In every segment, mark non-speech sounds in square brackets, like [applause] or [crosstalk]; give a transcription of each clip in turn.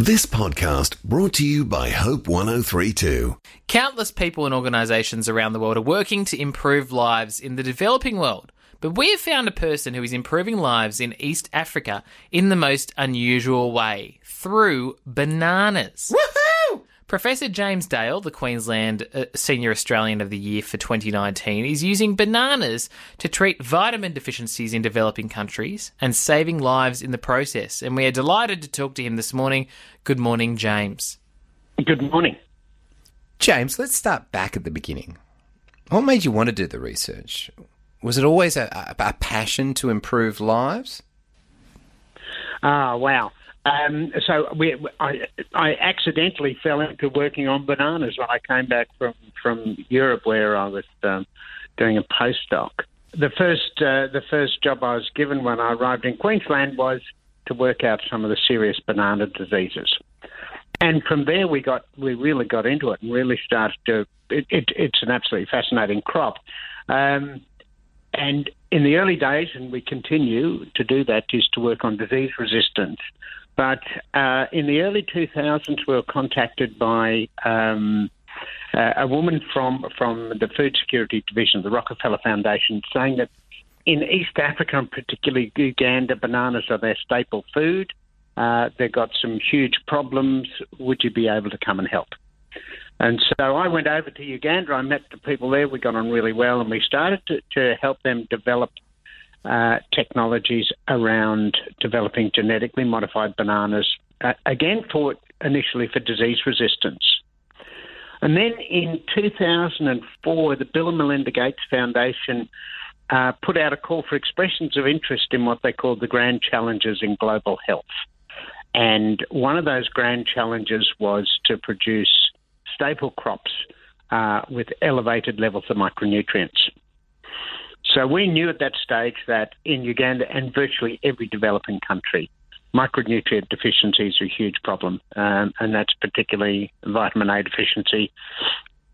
This podcast brought to you by Hope 1032. Countless people and organisations around the world are working to improve lives in the developing world. But we have found a person who is improving lives in East Africa in the most unusual way through bananas. Woohoo! Professor James Dale, the Queensland uh, Senior Australian of the Year for 2019, is using bananas to treat vitamin deficiencies in developing countries and saving lives in the process. And we are delighted to talk to him this morning. Good morning, James. Good morning. James, let's start back at the beginning. What made you want to do the research? Was it always a, a, a passion to improve lives? Ah, wow. Um, so we, I, I accidentally fell into working on bananas when I came back from, from Europe, where I was um, doing a postdoc. The first uh, the first job I was given when I arrived in Queensland was to work out some of the serious banana diseases, and from there we got we really got into it and really started to. It, it, it's an absolutely fascinating crop. Um, and in the early days, and we continue to do that, is to work on disease resistance. But uh, in the early 2000s, we were contacted by um, uh, a woman from from the Food Security Division of the Rockefeller Foundation saying that in East Africa, and particularly Uganda, bananas are their staple food. Uh, they've got some huge problems. Would you be able to come and help? And so I went over to Uganda. I met the people there. We got on really well, and we started to, to help them develop uh, technologies around developing genetically modified bananas, uh, again, for initially for disease resistance. And then in 2004, the Bill and Melinda Gates Foundation uh, put out a call for expressions of interest in what they called the grand challenges in global health. And one of those grand challenges was to produce staple crops uh, with elevated levels of micronutrients. So we knew at that stage that in Uganda and virtually every developing country, micronutrient deficiency is a huge problem, um, and that's particularly vitamin A deficiency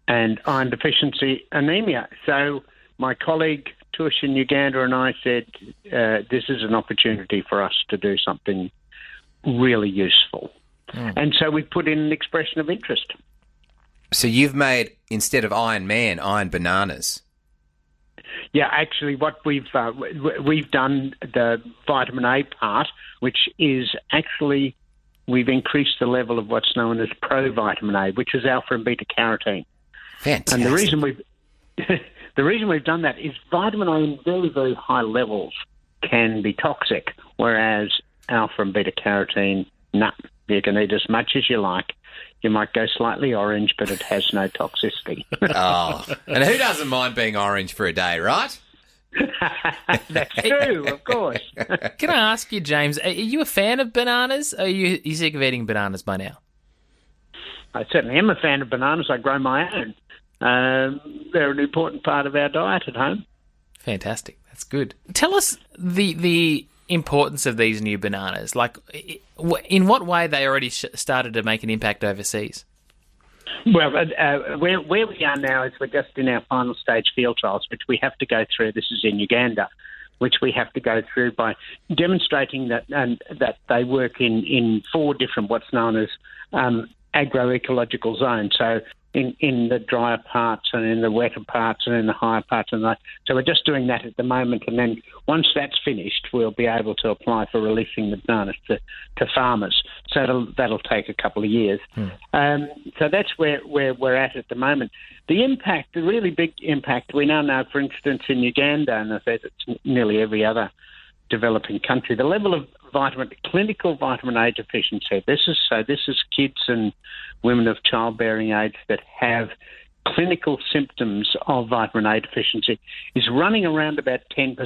and iron deficiency anemia. So my colleague Tush in Uganda and I said, uh, this is an opportunity for us to do something really useful. Mm. And so we put in an expression of interest. So you've made, instead of Iron Man, Iron Bananas. Yeah, actually, what we've uh, we've done the vitamin A part, which is actually we've increased the level of what's known as provitamin A, which is alpha and beta carotene. Fantastic. And the reason we've [laughs] the reason we've done that is vitamin A in very very high levels can be toxic, whereas alpha and beta carotene, nah, you can eat as much as you like. You might go slightly orange, but it has no toxicity. [laughs] oh, and who doesn't mind being orange for a day, right? [laughs] That's true, of course. [laughs] Can I ask you, James, are you a fan of bananas? Are you, are you sick of eating bananas by now? I certainly am a fan of bananas. I grow my own. Um, they're an important part of our diet at home. Fantastic. That's good. Tell us the the importance of these new bananas? Like, in what way they already started to make an impact overseas? Well, uh, uh, where, where we are now is we're just in our final stage field trials, which we have to go through. This is in Uganda, which we have to go through by demonstrating that and that they work in, in four different what's known as um, agroecological zone. So in, in the drier parts and in the wetter parts and in the higher parts. And the, so we're just doing that at the moment. And then once that's finished, we'll be able to apply for releasing the bananas to, to farmers. So that'll, that'll take a couple of years. Hmm. Um, so that's where, where we're at at the moment. The impact, the really big impact, we now know, for instance, in Uganda, and I said it's nearly every other developing country, the level of vitamin clinical vitamin A deficiency. This is so. This is kids and women of childbearing age that have clinical symptoms of vitamin A deficiency is running around about 10%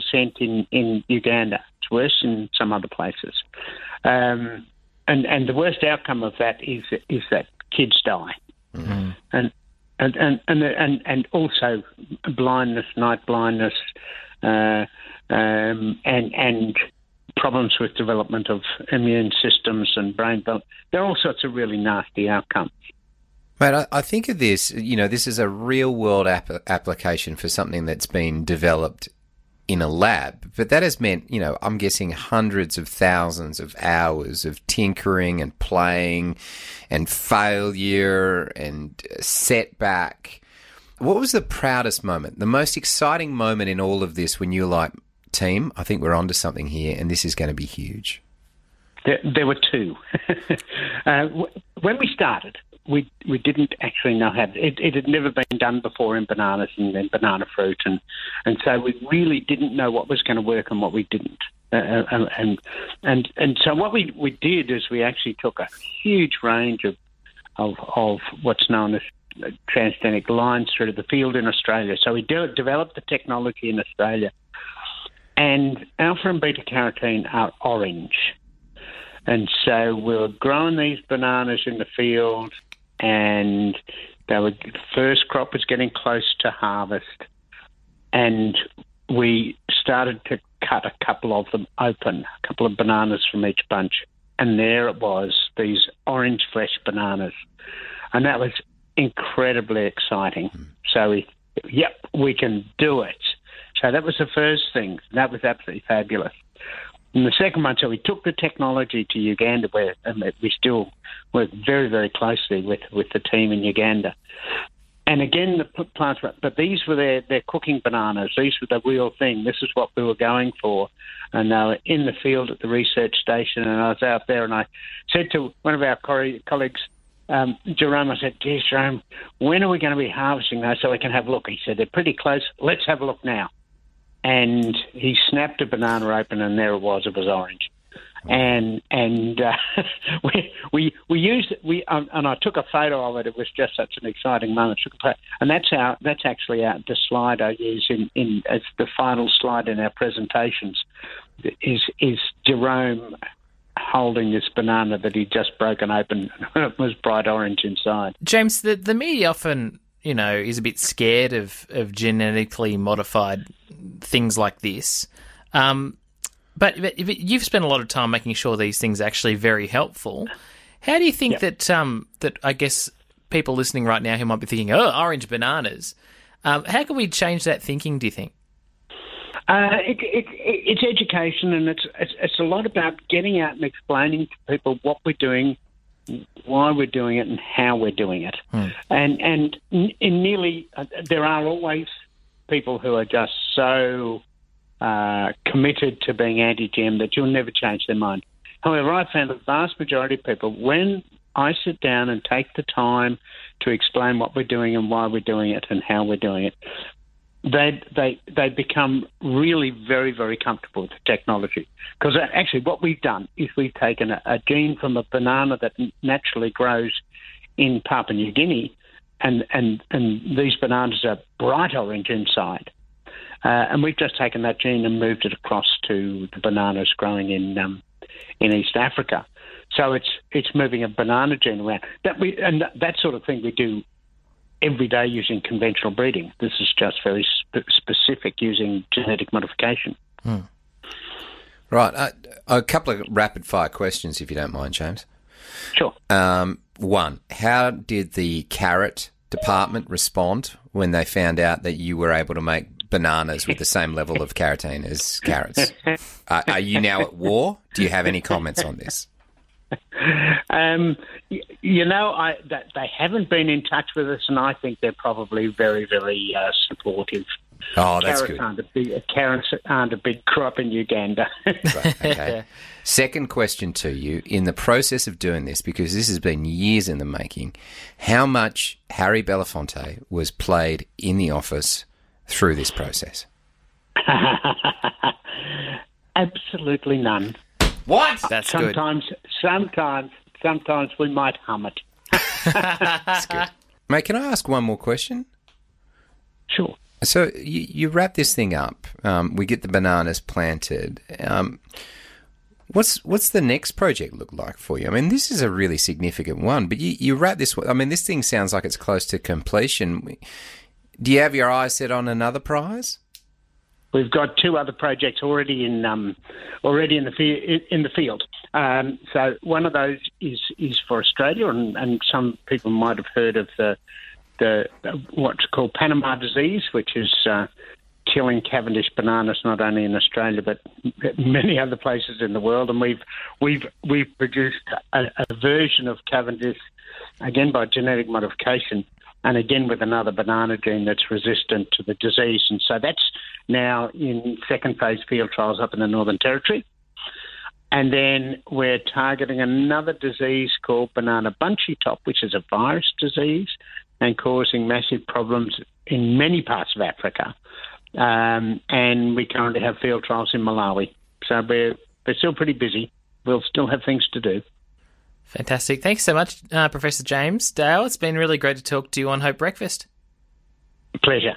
in, in Uganda. It's worse in some other places. Um, and, and the worst outcome of that is, is that kids die. Mm-hmm. And, and, and, and, and, and also blindness, night blindness, uh, um, and, and problems with development of immune systems and brain development. There are all sorts of really nasty outcomes. Mate, I, I think of this, you know, this is a real world ap- application for something that's been developed in a lab, but that has meant, you know, I'm guessing hundreds of thousands of hours of tinkering and playing and failure and uh, setback. What was the proudest moment, the most exciting moment in all of this when you were like, team, I think we're onto something here and this is going to be huge? There, there were two. [laughs] uh, when we started, we we didn't actually know how it, it had never been done before in bananas and, and banana fruit, and and so we really didn't know what was going to work and what we didn't. Uh, uh, and and and so what we, we did is we actually took a huge range of of, of what's known as transgenic lines through the field in Australia. So we de- developed the technology in Australia, and alpha and beta carotene are orange. And so we were growing these bananas in the field and they were the first crop was getting close to harvest, and we started to cut a couple of them open, a couple of bananas from each bunch, and there it was, these orange flesh bananas, and that was incredibly exciting. Mm. So we, yep, we can do it. So that was the first thing. That was absolutely fabulous. And the second one, so we took the technology to Uganda, where um, we still work very, very closely with, with the team in Uganda. And again, the plants, were but these were their, their cooking bananas. These were the real thing. This is what we were going for. And they were in the field at the research station, and I was out there, and I said to one of our colleagues, um, Jerome, I said, dear Jerome, when are we going to be harvesting those so we can have a look? He said, they're pretty close. Let's have a look now and he snapped a banana open, and there it was. It was orange. And and uh, [laughs] we we we used. We um, and I took a photo of it. It was just such an exciting moment. And that's our that's actually our the slide I use in, in as the final slide in our presentations. Is is Jerome holding this banana that he'd just broken open. [laughs] it was bright orange inside. James, the the media often you know, is a bit scared of, of genetically modified things like this. Um, but, but you've spent a lot of time making sure these things are actually very helpful. How do you think that um, that I guess people listening right now who might be thinking, "Oh, orange bananas," um, how can we change that thinking? Do you think? Uh, it, it, it's education, and it's, it's, it's a lot about getting out and explaining to people what we're doing, why we're doing it and how we're doing it. Hmm. And and in nearly uh, there are always people who are just so uh, committed to being anti-GM that you'll never change their mind. However, I found the vast majority of people when I sit down and take the time to explain what we're doing and why we're doing it and how we're doing it, they they they become really very very comfortable with the technology. Because actually what we've done is we've taken a, a, gene from a banana that naturally grows in Papua New Guinea, and and and these bananas are bright orange inside, uh, and we've just taken that gene and moved it across to the bananas growing in um, in East Africa. So it's it's moving a banana gene around. That we and that sort of thing we do every day using conventional breeding. This is just very sp- specific using genetic modification. Hmm. Right. Uh, a couple of rapid fire questions, if you don't mind, James. Sure. Um, one, how did the carrot department respond when they found out that you were able to make bananas with the same level of carotene as carrots? [laughs] Uh, are you now at war? Do you have any comments on this? [laughs] um, you know, I, that they haven't been in touch with us, and I think they're probably very, very uh, supportive. Oh, that's carrots good. Aren't a big, carrots aren't a big crop in Uganda. right, okay. [laughs] Second question to you: In the process of doing this, because this has been years in the making, how much Harry Belafonte was played in the office through this process? [laughs] Absolutely none. What? That's sometimes, good. Sometimes, sometimes we might hum it. That's good. [laughs] Mate, can I ask one more question? Sure. So you, you wrap this thing up. Um, we get the bananas planted. Um, what's what's the next project look like for you? I mean, this is a really significant one. But you, you wrap this. I mean, this thing sounds like it's close to completion. Do you have your eyes set on another prize? We've got two other projects already in um, already in the in the field. Um, so one of those is is for Australia, and, and some people might have heard of the the what's called Panama disease, which is uh, killing Cavendish bananas not only in Australia but many other places in the world, and we've we've we've produced a, a version of Cavendish again by genetic modification and again with another banana gene that's resistant to the disease. And so that's now in second phase field trials up in the Northern Territory. And then we're targeting another disease called banana bunchy top, which is a virus disease and causing massive problems in many parts of Africa. Um, and we currently have field trials in Malawi. So we're, we're still pretty busy. We'll still have things to do. Fantastic. Thanks so much, uh, Professor James Dale. It's been really great to talk to you on Hope Breakfast. Pleasure.